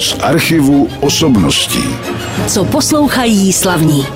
z archivu osobností. Co poslouchají slavní.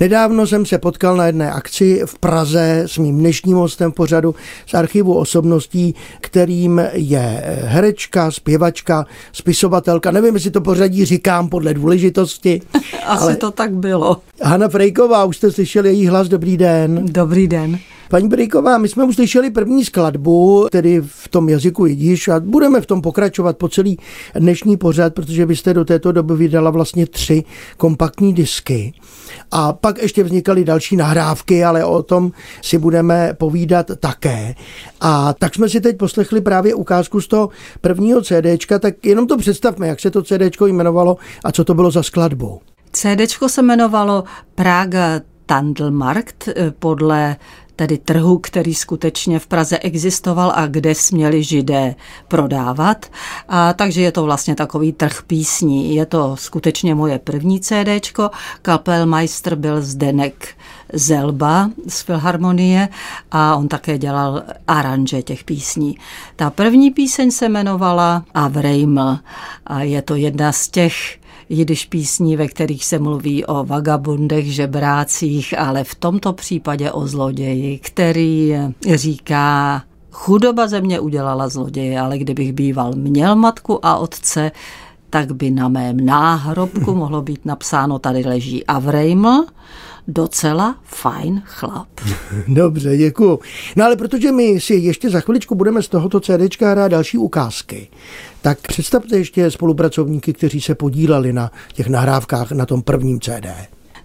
Nedávno jsem se potkal na jedné akci v Praze s mým dnešním hostem v pořadu z archivu osobností, kterým je herečka, zpěvačka, spisovatelka. Nevím, jestli to pořadí říkám podle důležitosti. Asi ale... to tak bylo. Hanna Frejková, už jste slyšeli její hlas. Dobrý den. Dobrý den. Paní Brejková, my jsme už slyšeli první skladbu, tedy v tom jazyku jidiš a budeme v tom pokračovat po celý dnešní pořad, protože vy jste do této doby vydala vlastně tři kompaktní disky. A pak ještě vznikaly další nahrávky, ale o tom si budeme povídat také. A tak jsme si teď poslechli právě ukázku z toho prvního CDčka, tak jenom to představme, jak se to CDčko jmenovalo a co to bylo za skladbu. CDčko se jmenovalo Praga Tandelmarkt eh, podle tedy trhu, který skutečně v Praze existoval a kde směli židé prodávat. A takže je to vlastně takový trh písní. Je to skutečně moje první CDčko. Kapelmeister byl Zdenek Zelba z Filharmonie a on také dělal aranže těch písní. Ta první píseň se jmenovala Avreiml a je to jedna z těch jidiš písní, ve kterých se mluví o vagabundech, žebrácích, ale v tomto případě o zloději, který říká, chudoba země udělala zloděje, ale kdybych býval měl matku a otce, tak by na mém náhrobku mohlo být napsáno, tady leží Avrejml, docela fajn chlap. Dobře, děkuju. No ale protože my si ještě za chviličku budeme z tohoto CDčka hrát další ukázky, tak představte ještě spolupracovníky, kteří se podíleli na těch nahrávkách na tom prvním CD.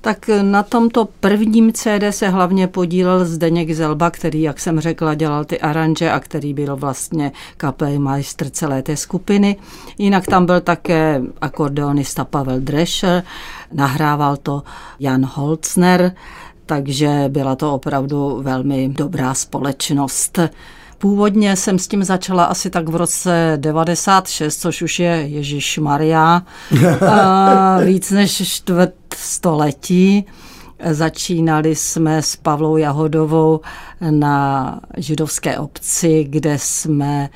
Tak na tomto prvním CD se hlavně podílel Zdeněk Zelba, který, jak jsem řekla, dělal ty aranže a který byl vlastně kapelmeister celé té skupiny. Jinak tam byl také akordeonista Pavel Drescher, nahrával to Jan Holzner, takže byla to opravdu velmi dobrá společnost. Původně jsem s tím začala asi tak v roce 96, což už je Ježíš Maria, víc než čtvrt století. Začínali jsme s Pavlou Jahodovou na židovské obci, kde jsme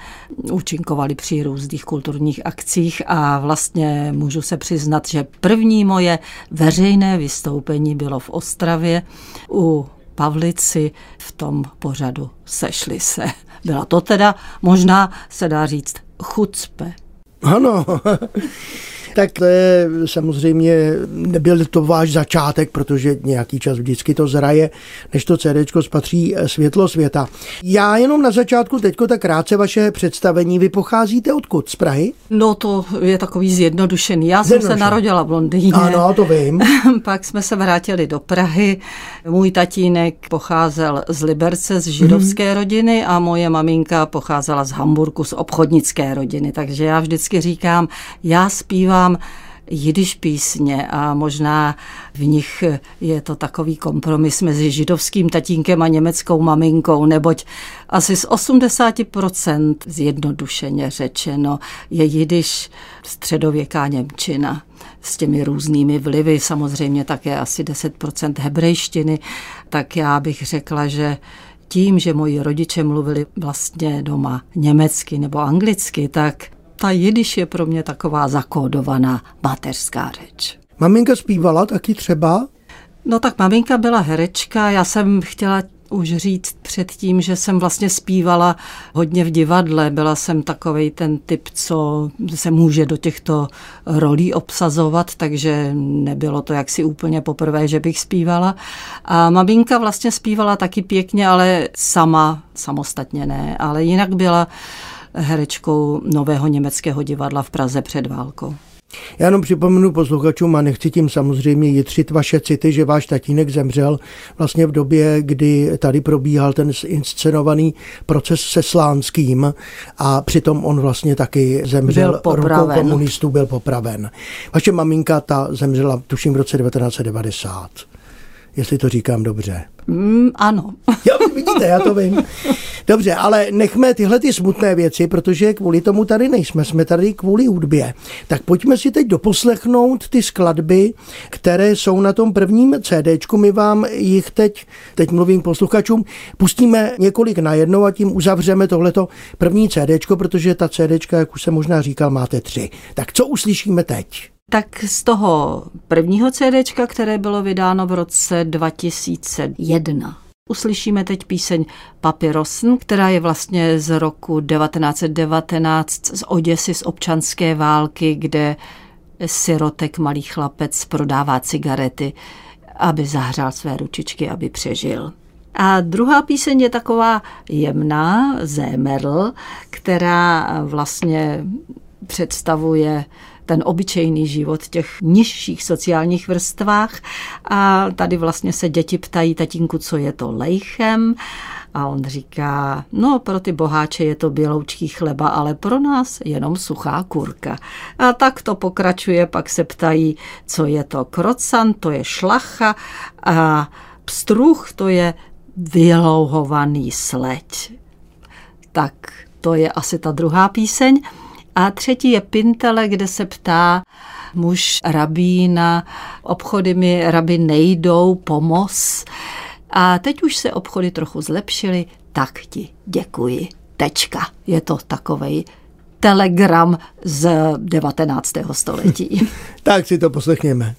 účinkovali při různých kulturních akcích a vlastně můžu se přiznat, že první moje veřejné vystoupení bylo v Ostravě u Pavlici v tom pořadu Sešli se. Byla to teda, možná se dá říct, chucpe. Ano, tak to je samozřejmě, nebyl to váš začátek, protože nějaký čas vždycky to zraje, než to CD spatří eh, světlo světa. Já jenom na začátku teďko tak krátce vaše představení. Vy pocházíte odkud? Z Prahy? No to je takový zjednodušený. Já jsem se narodila v Londýně. Ano, to vím. Pak jsme se vrátili do Prahy. Můj tatínek pocházel z Liberce, z židovské mm. rodiny a moje maminka pocházela z Hamburku, z obchodnické rodiny. Takže já vždycky říkám, já zpívám zpívám jidiš písně a možná v nich je to takový kompromis mezi židovským tatínkem a německou maminkou, neboť asi z 80% zjednodušeně řečeno je jidiš středověká Němčina s těmi různými vlivy, samozřejmě také asi 10% hebrejštiny, tak já bych řekla, že tím, že moji rodiče mluvili vlastně doma německy nebo anglicky, tak ta jidiš je pro mě taková zakódovaná mateřská řeč. Maminka zpívala taky třeba? No tak maminka byla herečka, já jsem chtěla už říct předtím, že jsem vlastně zpívala hodně v divadle. Byla jsem takový ten typ, co se může do těchto rolí obsazovat, takže nebylo to jaksi úplně poprvé, že bych zpívala. A maminka vlastně zpívala taky pěkně, ale sama, samostatně ne, ale jinak byla herečkou Nového německého divadla v Praze před válkou. Já jenom připomenu posluchačům a nechci tím samozřejmě jitřit vaše city, že váš tatínek zemřel vlastně v době, kdy tady probíhal ten inscenovaný proces se Slánským a přitom on vlastně taky zemřel byl rukou komunistů, byl popraven. Vaše maminka ta zemřela tuším v roce 1990. jestli to říkám dobře. Mm, ano. Já, vidíte, já to vím. Dobře, ale nechme tyhle ty smutné věci, protože kvůli tomu tady nejsme, jsme tady kvůli hudbě. Tak pojďme si teď doposlechnout ty skladby, které jsou na tom prvním CDčku. My vám jich teď, teď mluvím posluchačům, pustíme několik najednou a tím uzavřeme tohleto první CDčko, protože ta CDčka, jak už jsem možná říkal, máte tři. Tak co uslyšíme teď? Tak z toho prvního CDčka, které bylo vydáno v roce 2001, uslyšíme teď píseň Papyrosn, která je vlastně z roku 1919 z Oděsy z občanské války, kde sirotek, malý chlapec, prodává cigarety, aby zahřál své ručičky, aby přežil. A druhá píseň je taková jemná, Zémerl, která vlastně představuje ten obyčejný život v těch nižších sociálních vrstvách. A tady vlastně se děti ptají tatínku, co je to lejchem. A on říká, no pro ty boháče je to běloučký chleba, ale pro nás jenom suchá kurka. A tak to pokračuje, pak se ptají, co je to krocan, to je šlacha a pstruh, to je vylouhovaný sleď. Tak to je asi ta druhá píseň. A třetí je Pintele, kde se ptá muž rabína, obchody mi rabi nejdou, pomoz. A teď už se obchody trochu zlepšily, tak ti děkuji. Tečka. Je to takovej telegram z 19. století. tak si to poslechněme.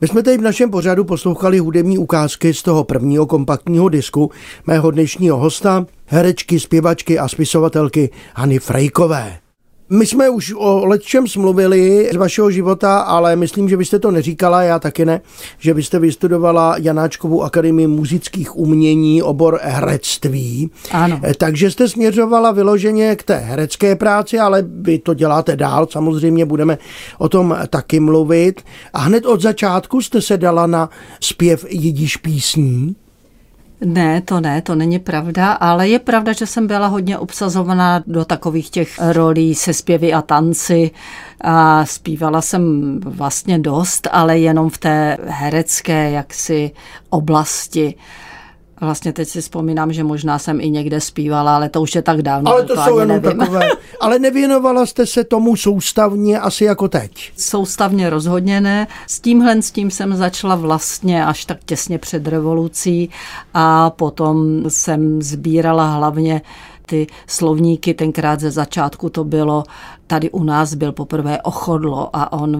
My jsme tady v našem pořadu poslouchali hudební ukázky z toho prvního kompaktního disku mého dnešního hosta, herečky, zpěvačky a spisovatelky Hany Frejkové. My jsme už o letčem smluvili z vašeho života, ale myslím, že byste to neříkala, já taky ne, že byste vystudovala Janáčkovou akademii muzických umění, obor herectví. Ano. Eh, takže jste směřovala vyloženě k té herecké práci, ale vy to děláte dál, samozřejmě budeme o tom taky mluvit. A hned od začátku jste se dala na zpěv jidíš písní. Ne, to ne, to není pravda, ale je pravda, že jsem byla hodně obsazovaná do takových těch rolí se zpěvy a tanci a zpívala jsem vlastně dost, ale jenom v té herecké jaksi oblasti. Vlastně teď si vzpomínám, že možná jsem i někde zpívala, ale to už je tak dávno. Ale to, to jsou jenom nevím. takové. Ale nevěnovala jste se tomu soustavně asi jako teď? Soustavně rozhodně ne. S tímhle s tím jsem začala vlastně až tak těsně před revolucí a potom jsem sbírala hlavně ty slovníky, tenkrát ze začátku to bylo tady u nás byl poprvé Ochodlo a on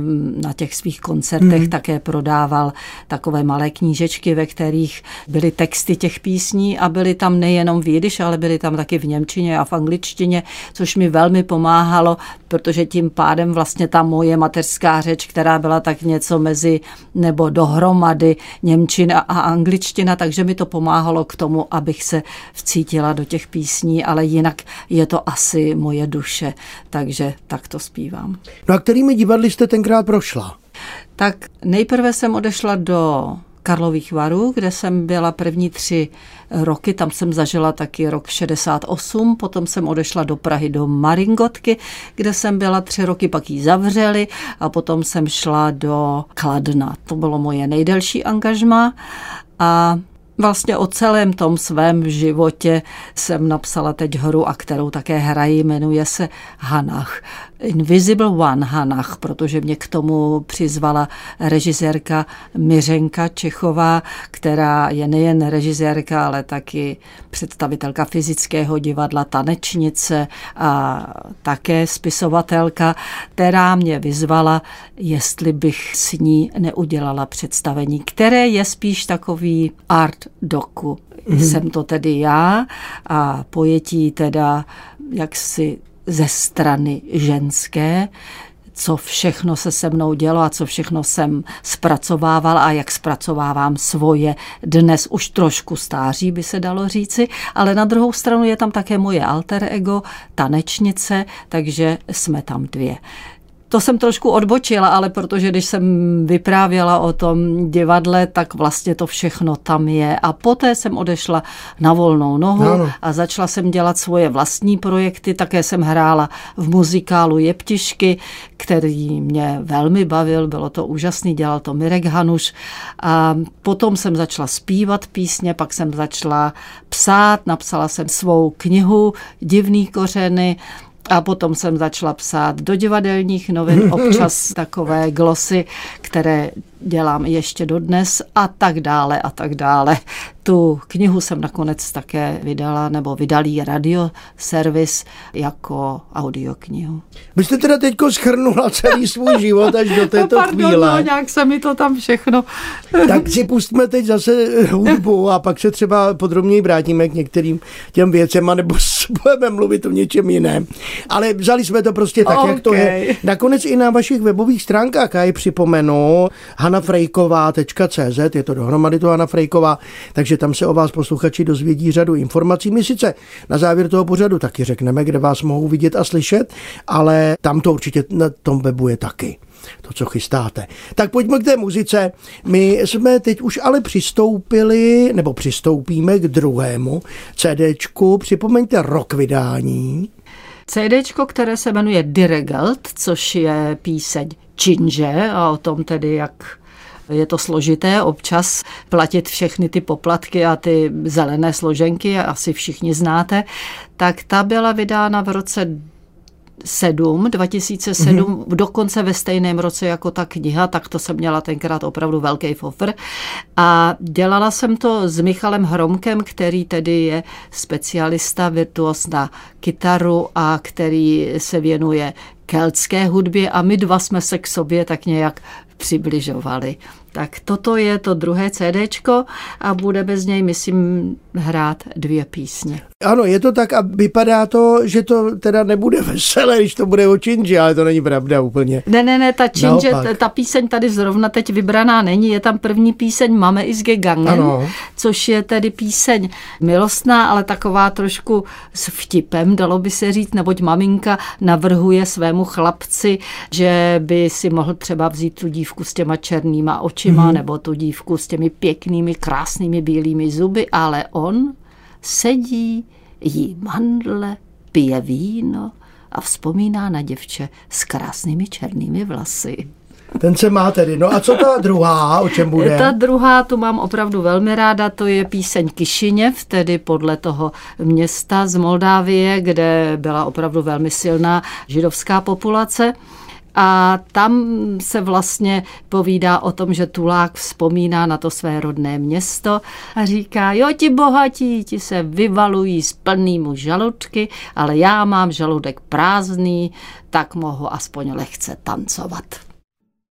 na těch svých koncertech hmm. také prodával takové malé knížečky, ve kterých byly texty těch písní a byly tam nejenom v jidiš, ale byly tam taky v němčině a v angličtině, což mi velmi pomáhalo, protože tím pádem vlastně ta moje mateřská řeč, která byla tak něco mezi nebo dohromady němčina a angličtina, takže mi to pomáhalo k tomu, abych se vcítila do těch písní, ale jinak je to asi moje duše, takže tak to zpívám. No a kterými divadly jste tenkrát prošla? Tak nejprve jsem odešla do Karlových varů, kde jsem byla první tři roky, tam jsem zažila taky rok 68, potom jsem odešla do Prahy do Maringotky, kde jsem byla tři roky, pak ji zavřeli a potom jsem šla do Kladna. To bylo moje nejdelší angažma a Vlastně o celém tom svém životě jsem napsala teď hru, a kterou také hrají, jmenuje se Hanach. Invisible One Hanach, protože mě k tomu přizvala režisérka Miřenka Čechová, která je nejen režisérka, ale taky představitelka fyzického divadla, tanečnice a také spisovatelka, která mě vyzvala, jestli bych s ní neudělala představení, které je spíš takový art doku. Mm. Jsem to tedy já a pojetí teda jaksi ze strany ženské, co všechno se se mnou dělo a co všechno jsem zpracovával a jak zpracovávám svoje dnes už trošku stáří, by se dalo říci, ale na druhou stranu je tam také moje alter ego, tanečnice, takže jsme tam dvě. To jsem trošku odbočila, ale protože když jsem vyprávěla o tom divadle, tak vlastně to všechno tam je. A poté jsem odešla na volnou nohu ano. a začala jsem dělat svoje vlastní projekty. Také jsem hrála v muzikálu Jeptišky, který mě velmi bavil, bylo to úžasný, dělal to Mirek Hanuš. A potom jsem začala zpívat písně, pak jsem začala psát, napsala jsem svou knihu Divný kořeny, a potom jsem začala psát do divadelních novin občas takové glosy, které dělám ještě dodnes a tak dále a tak dále. Tu knihu jsem nakonec také vydala, nebo vydalý radioservis jako audioknihu. Vy jste teda teďko schrnula celý svůj život až do této no, pardon, chvíle. No, nějak se mi to tam všechno... tak si pustíme teď zase hudbu a pak se třeba podrobněji vrátíme k některým těm věcem, nebo budeme mluvit o něčem jiném. Ale vzali jsme to prostě tak, okay. jak to je. Nakonec i na vašich webových stránkách, já ji připomenu, hanafrejková.cz, je to dohromady to Hanna Frejková, takže tam se o vás posluchači dozvědí řadu informací. My sice na závěr toho pořadu taky řekneme, kde vás mohou vidět a slyšet, ale tam to určitě na tom webu je taky to, co chystáte. Tak pojďme k té muzice. My jsme teď už ale přistoupili, nebo přistoupíme k druhému CDčku. Připomeňte rok vydání. CDčko, které se jmenuje Diregelt, což je píseň Činže a o tom tedy, jak je to složité občas platit všechny ty poplatky a ty zelené složenky, asi všichni znáte, tak ta byla vydána v roce 7, 2007, mm-hmm. dokonce ve stejném roce jako ta kniha, tak to jsem měla tenkrát opravdu velký fofr. A dělala jsem to s Michalem Hromkem, který tedy je specialista, virtuos na kytaru a který se věnuje keltské hudbě a my dva jsme se k sobě tak nějak přibližovali. Tak toto je to druhé CDčko a budeme z něj, myslím, hrát dvě písně. Ano, je to tak a vypadá to, že to teda nebude veselé, když to bude o činži, ale to není pravda úplně. Ne, ne, ne, ta činže, ta píseň tady zrovna teď vybraná není, je tam první píseň Mame is gegangen, ano. což je tedy píseň milostná, ale taková trošku s vtipem, dalo by se říct, neboť maminka navrhuje svému chlapci, že by si mohl třeba vzít tu dívku s těma černýma očima, hmm. nebo tu dívku s těmi pěknými, krásnými bílými zuby, ale on sedí, jí mandle, pije víno a vzpomíná na děvče s krásnými černými vlasy. Ten se má tedy. No a co ta druhá, o čem bude? Ta druhá, tu mám opravdu velmi ráda, to je píseň Kišiněv, tedy podle toho města z Moldávie, kde byla opravdu velmi silná židovská populace. A tam se vlastně povídá o tom, že Tulák vzpomíná na to své rodné město a říká, jo ti bohatí, ti se vyvalují s plnými žaludky, ale já mám žaludek prázdný, tak mohu aspoň lehce tancovat.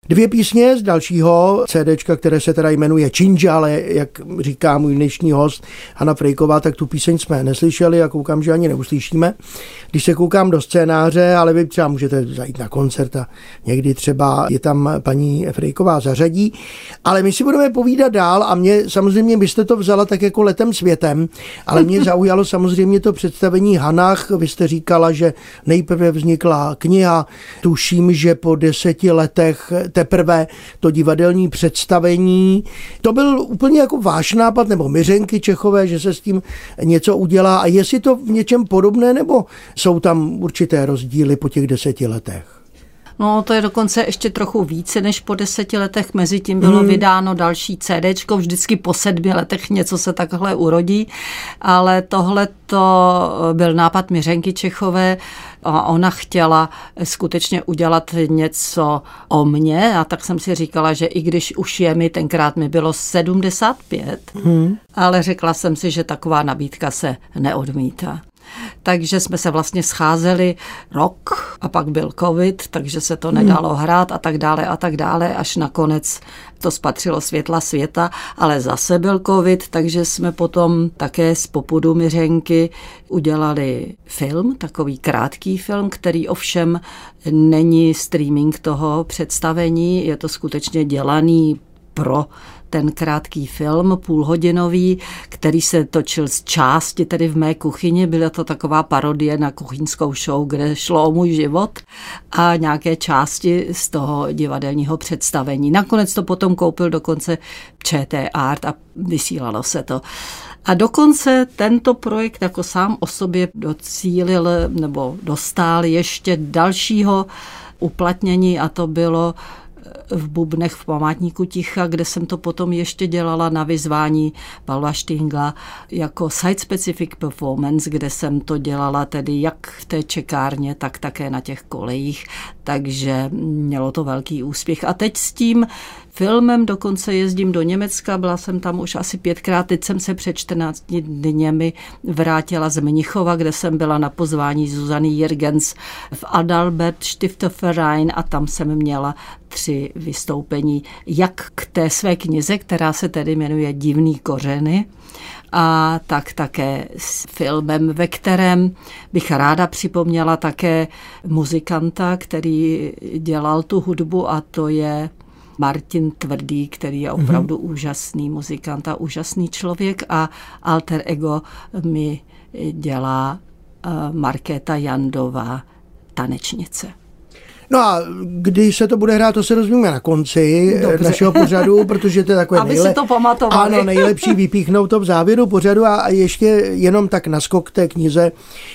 Dvě písně z dalšího CDčka, které se teda jmenuje Činja, ale jak říká můj dnešní host Hanna Frejková, tak tu píseň jsme neslyšeli a koukám, že ani neuslyšíme. Když se koukám do scénáře, ale vy třeba můžete zajít na koncert a někdy třeba je tam paní Frejková zařadí, ale my si budeme povídat dál a mě samozřejmě byste to vzala tak jako letem světem, ale mě zaujalo samozřejmě to představení Hanach. Vy jste říkala, že nejprve vznikla kniha, tuším, že po deseti letech teprve to divadelní představení. To byl úplně jako váš nápad, nebo Myřenky Čechové, že se s tím něco udělá. A jestli to v něčem podobné, nebo jsou tam určité rozdíly po těch deseti letech? No, to je dokonce ještě trochu více než po deseti letech. Mezi tím bylo hmm. vydáno další CD, vždycky po sedmi letech něco se takhle urodí, ale tohle to byl nápad Miřenky Čechové a ona chtěla skutečně udělat něco o mně a tak jsem si říkala, že i když už je mi, tenkrát mi bylo 75, hmm. ale řekla jsem si, že taková nabídka se neodmítá takže jsme se vlastně scházeli rok a pak byl covid, takže se to nedalo hrát a tak dále a tak dále, až nakonec to spatřilo světla světa, ale zase byl covid, takže jsme potom také z popudu Miřenky udělali film, takový krátký film, který ovšem není streaming toho představení, je to skutečně dělaný pro ten krátký film, půlhodinový, který se točil z části tedy v mé kuchyni. Byla to taková parodie na kuchyňskou show, kde šlo o můj život a nějaké části z toho divadelního představení. Nakonec to potom koupil dokonce ČT Art a vysílalo se to. A dokonce tento projekt jako sám o sobě docílil nebo dostal ještě dalšího uplatnění a to bylo v Bubnech v památníku ticha, kde jsem to potom ještě dělala na vyzvání Pavla Štingla jako site-specific performance, kde jsem to dělala tedy jak v té čekárně, tak také na těch kolejích, takže mělo to velký úspěch. A teď s tím filmem, dokonce jezdím do Německa, byla jsem tam už asi pětkrát, teď jsem se před 14 dněmi vrátila z Mnichova, kde jsem byla na pozvání Zuzany Jirgens v Adalbert Stifterverein a tam jsem měla tři vystoupení, jak k té své knize, která se tedy jmenuje Divný kořeny, a tak také s filmem, ve kterém bych ráda připomněla také muzikanta, který dělal tu hudbu a to je Martin Tvrdý, který je opravdu mm-hmm. úžasný muzikant a úžasný člověk a alter ego mi dělá uh, Markéta Jandová, tanečnice. No a když se to bude hrát, to se rozvíme na konci Dobře. našeho pořadu, protože to je takové Aby nejle... si to pamatovali. Ano, nejlepší vypíchnout to v závěru pořadu a ještě jenom tak naskok té knize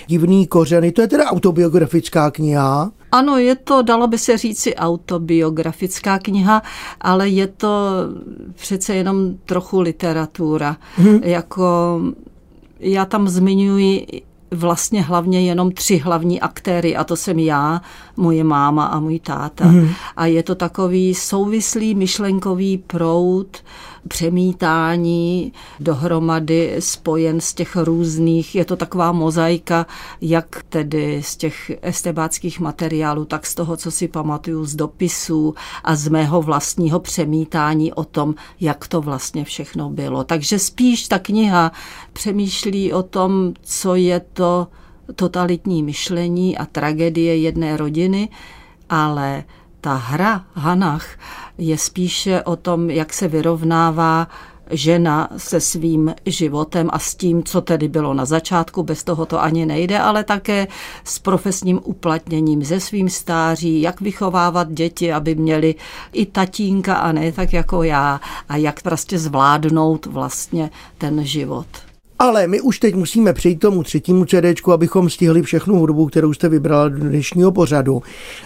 Divný kořeny. To je teda autobiografická kniha. Ano, je to, dalo by se říci, autobiografická kniha, ale je to přece jenom trochu literatura. Hmm. Jako já tam zmiňuji vlastně hlavně jenom tři hlavní aktéry a to jsem já, moje máma a můj táta. Mm. A je to takový souvislý myšlenkový proud, přemítání dohromady spojen z těch různých, je to taková mozaika, jak tedy z těch estebáckých materiálů, tak z toho, co si pamatuju z dopisů a z mého vlastního přemítání o tom, jak to vlastně všechno bylo. Takže spíš ta kniha přemýšlí o tom, co je to totalitní myšlení a tragédie jedné rodiny, ale ta hra Hanach je spíše o tom, jak se vyrovnává žena se svým životem a s tím, co tedy bylo na začátku, bez toho to ani nejde, ale také s profesním uplatněním, ze svým stáří, jak vychovávat děti, aby měli i tatínka a ne tak jako já a jak prostě zvládnout vlastně ten život. Ale my už teď musíme přejít k tomu třetímu CD, abychom stihli všechnu hudbu, kterou jste vybrala do dnešního pořadu.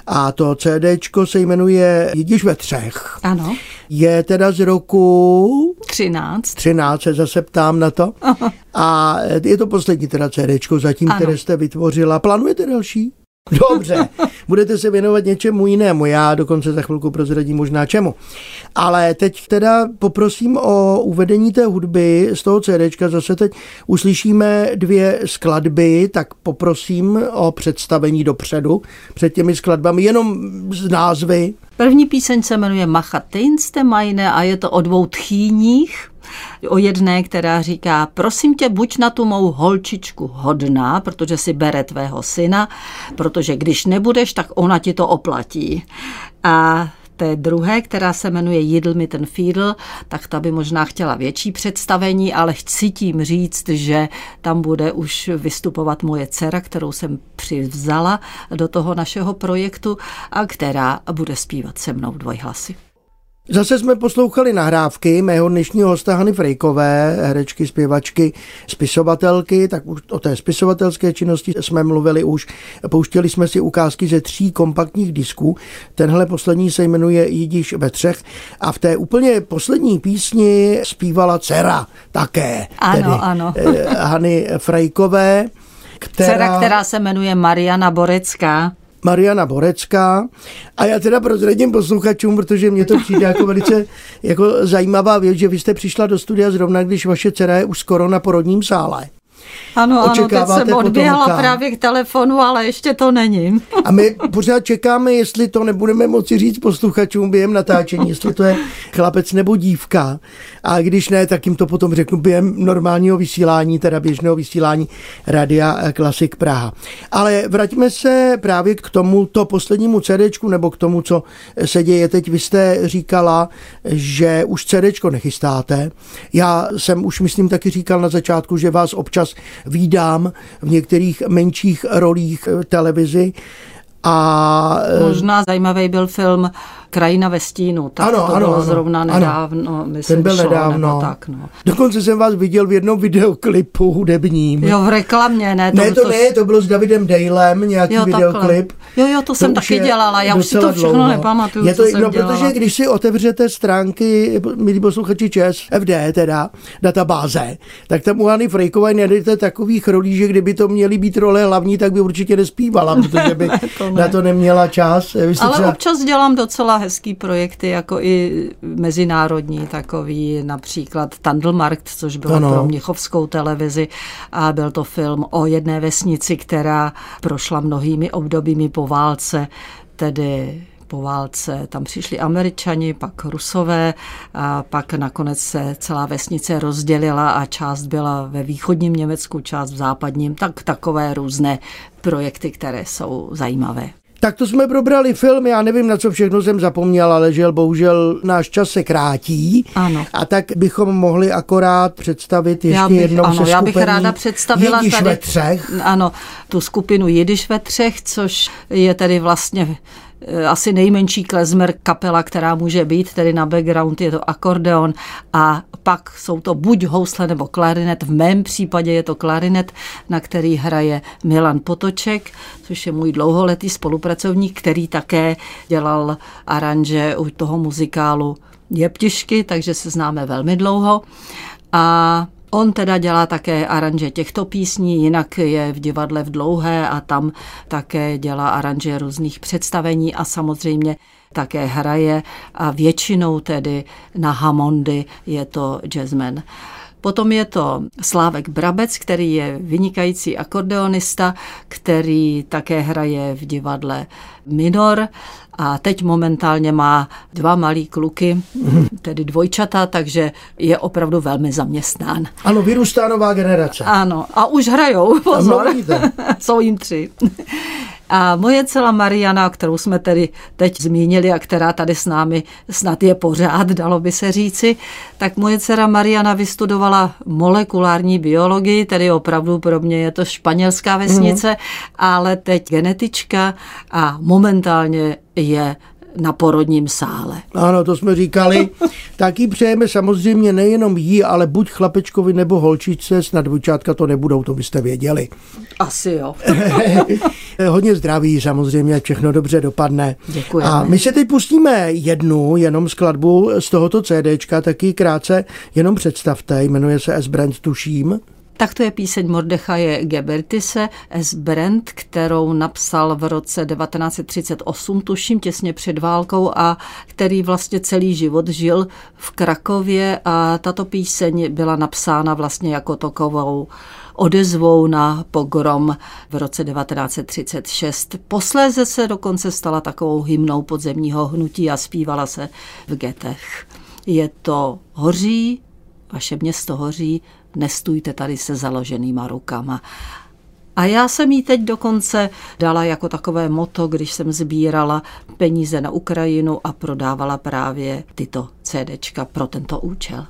A to CD se jmenuje Jidiš ve třech. Ano. Je teda z roku... 13. 13, se zase ptám na to. Aha. A je to poslední teda CD zatím, ano. které jste vytvořila. Plánujete další? Dobře, budete se věnovat něčemu jinému, já dokonce za chvilku prozradím možná čemu. Ale teď teda poprosím o uvedení té hudby z toho CDčka, zase teď uslyšíme dvě skladby, tak poprosím o představení dopředu před těmi skladbami, jenom z názvy. První píseň se jmenuje Machateinste Majne a je to o dvou tchýních, o jedné, která říká, prosím tě, buď na tu mou holčičku hodná, protože si bere tvého syna, protože když nebudeš, tak ona ti to oplatí. A té druhé, která se jmenuje Jidl mi ten Fiedl, tak ta by možná chtěla větší představení, ale chci tím říct, že tam bude už vystupovat moje dcera, kterou jsem přivzala do toho našeho projektu a která bude zpívat se mnou dvojhlasy. Zase jsme poslouchali nahrávky mého dnešního hosta Hany Frejkové, herečky, zpěvačky, spisovatelky, tak už o té spisovatelské činnosti jsme mluvili už. Pouštěli jsme si ukázky ze tří kompaktních disků. Tenhle poslední se jmenuje Jidiš ve třech a v té úplně poslední písni zpívala dcera také. Ano, tedy, ano. Eh, Hany Frejkové. Která... Dcera, která se jmenuje Mariana Borecká. Mariana Borecká. A já teda prozradím posluchačům, protože mě to přijde jako velice jako zajímavá věc, že vy jste přišla do studia zrovna, když vaše dcera je už skoro na porodním sále. Ano, ano, teď Očekáváte jsem odběhla potomka. právě k telefonu, ale ještě to není. A my pořád čekáme, jestli to nebudeme moci říct posluchačům během natáčení, jestli to je chlapec nebo dívka. A když ne, tak jim to potom řeknu během normálního vysílání, teda běžného vysílání Radia Klasik Praha. Ale vraťme se právě k tomu to poslednímu CDčku, nebo k tomu, co se děje teď. Vy jste říkala, že už CDčko nechystáte. Já jsem už, myslím, taky říkal na začátku, že vás občas výdám v některých menších rolích v televizi. A Možná zajímavý byl film Krajina ve stínu. Tak Ano, to ano, bylo ano, zrovna ano. nedávno. Myslím, ten byl šlo, nedávno. Nebo tak, no. Dokonce jsem vás viděl v jednom videoklipu hudebním. Jo, v reklamě, ne? ne, to, ne, to bylo s Davidem Dalem, nějaký Jo, takhle. videoklip. Jo, jo, to jsem už taky dělala, já už si to všechno dlouho. nepamatuju, Je to, co jsem no, dělala. protože když si otevřete stránky, milí posluchači ČSFD, teda databáze, tak tam u Hany Frejkové najdete takových rolí, že kdyby to měly být role hlavní, tak by určitě nespívala, protože by to ne. na to neměla čas. Vy Ale třeba- občas dělám docela hezký projekty, jako i mezinárodní takový, například Tandlmarkt, což bylo Ano. ano. pro Mnichovskou televizi a byl to film o jedné vesnici, která prošla mnohými obdobími po válce, tedy po válce tam přišli američani, pak rusové a pak nakonec se celá vesnice rozdělila a část byla ve východním Německu, část v západním, tak takové různé projekty, které jsou zajímavé. Tak to jsme probrali film, já nevím, na co všechno jsem zapomněl, ale žel, bohužel náš čas se krátí. Ano. A tak bychom mohli akorát představit ještě já bych, jednou ano, se já bych ráda představila Jidiš tady, ve třech. Ano, tu skupinu Jidiš ve třech, což je tedy vlastně asi nejmenší klezmer kapela, která může být, tedy na background je to akordeon a pak jsou to buď housle nebo klarinet, v mém případě je to klarinet, na který hraje Milan Potoček, což je můj dlouholetý spolupracovník, který také dělal aranže u toho muzikálu Jeptišky, takže se známe velmi dlouho. A On teda dělá také aranže těchto písní, jinak je v divadle v Dlouhé a tam také dělá aranže různých představení a samozřejmě také hraje a většinou tedy na Hammondy je to jazzman. Potom je to Slávek Brabec, který je vynikající akordeonista, který také hraje v divadle Minor a teď momentálně má dva malý kluky, tedy dvojčata, takže je opravdu velmi zaměstnán. Ano, vyrůstá nová generace. Ano, a už hrajou, pozor. Jsou jim tři. A moje dcela Mariana, kterou jsme tedy teď zmínili a která tady s námi snad je pořád, dalo by se říci, tak moje dcera Mariana vystudovala molekulární biologii, tedy opravdu pro mě je to španělská vesnice, mm. ale teď genetička a momentálně je na porodním sále. Ano, to jsme říkali. Taky přejeme samozřejmě nejenom jí, ale buď chlapečkovi nebo holčičce, snad dvojčátka to nebudou, to byste věděli. Asi jo. Hodně zdraví samozřejmě, všechno dobře dopadne. Děkujeme. A my se teď pustíme jednu, jenom skladbu z tohoto CDčka, taky krátce, jenom představte, jmenuje se S. Brand, tuším. Tak to je píseň Mordechaje Gebertise S. Brand, kterou napsal v roce 1938, tuším těsně před válkou a který vlastně celý život žil v Krakově a tato píseň byla napsána vlastně jako takovou odezvou na pogrom v roce 1936. Posléze se dokonce stala takovou hymnou podzemního hnutí a zpívala se v getech. Je to hoří, vaše město hoří, nestůjte tady se založenýma rukama. A já jsem jí teď dokonce dala jako takové moto, když jsem sbírala peníze na Ukrajinu a prodávala právě tyto CDčka pro tento účel.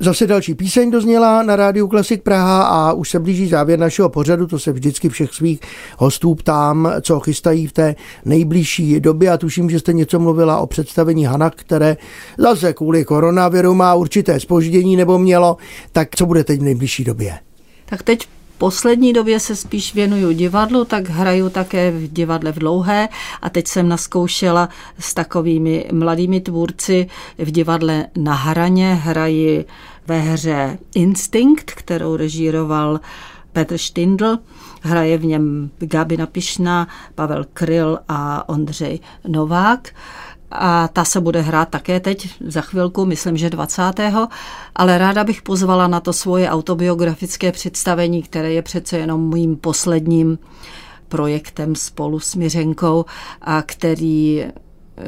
Zase další píseň dozněla na rádiu Klasik Praha a už se blíží závěr našeho pořadu, to se vždycky všech svých hostů ptám, co chystají v té nejbližší době a tuším, že jste něco mluvila o představení Hana, které zase kvůli koronaviru má určité spoždění nebo mělo, tak co bude teď v nejbližší době? Tak teď poslední době se spíš věnuju divadlu, tak hraju také v divadle v Dlouhé a teď jsem naskoušela s takovými mladými tvůrci v divadle na hraně. Hraji ve hře Instinct, kterou režíroval Petr Štindl. Hraje v něm Gábina Pišná, Pavel Kryl a Ondřej Novák. A ta se bude hrát také teď za chvilku, myslím, že 20. Ale ráda bych pozvala na to svoje autobiografické představení, které je přece jenom mým posledním projektem spolu s Miřenkou a který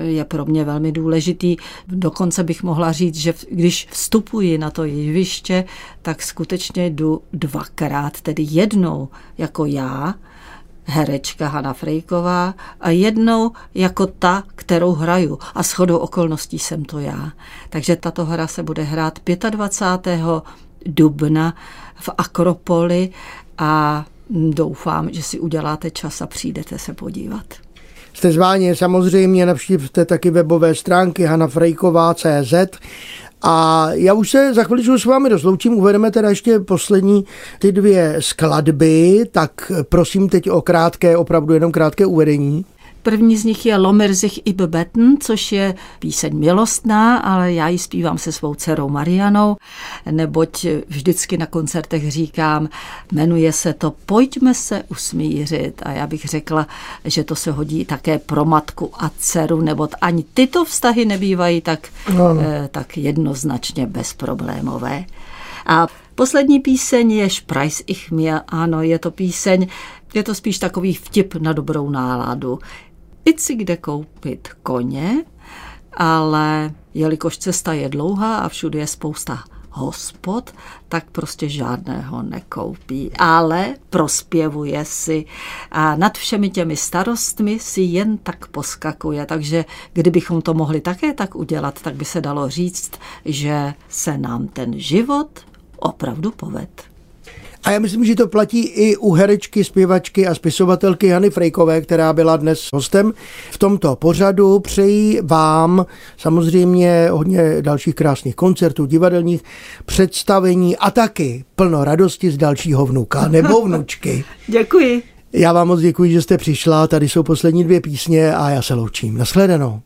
je pro mě velmi důležitý. Dokonce bych mohla říct, že když vstupuji na to jeviště, tak skutečně jdu dvakrát, tedy jednou jako já, herečka Hanna Frejková a jednou jako ta, kterou hraju. A shodou okolností jsem to já. Takže tato hra se bude hrát 25. dubna v Akropoli a doufám, že si uděláte čas a přijdete se podívat. Jste zváni samozřejmě, navštívte taky webové stránky hanafrejková.cz a já už se za chviličku s vámi rozloučím, uvedeme teda ještě poslední ty dvě skladby, tak prosím teď o krátké, opravdu jenom krátké uvedení. První z nich je Lomer sich i bebeten, což je píseň milostná, ale já ji zpívám se svou dcerou Marianou, neboť vždycky na koncertech říkám, jmenuje se to Pojďme se usmířit a já bych řekla, že to se hodí také pro matku a dceru, nebo ani tyto vztahy nebývají tak, no, no. tak jednoznačně bezproblémové. A Poslední píseň je Spreis ich mir, ano, je to píseň, je to spíš takový vtip na dobrou náladu i si kde koupit koně, ale jelikož cesta je dlouhá a všude je spousta hospod, tak prostě žádného nekoupí, ale prospěvuje si. A nad všemi těmi starostmi si jen tak poskakuje, takže kdybychom to mohli také tak udělat, tak by se dalo říct, že se nám ten život opravdu poved. A já myslím, že to platí i u herečky, zpěvačky a spisovatelky Jany Frejkové, která byla dnes hostem v tomto pořadu. Přeji vám samozřejmě hodně dalších krásných koncertů, divadelních představení a taky plno radosti z dalšího vnuka nebo vnučky. Děkuji. Já vám moc děkuji, že jste přišla. Tady jsou poslední dvě písně a já se loučím. Naschledanou.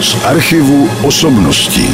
Z archivu osobností.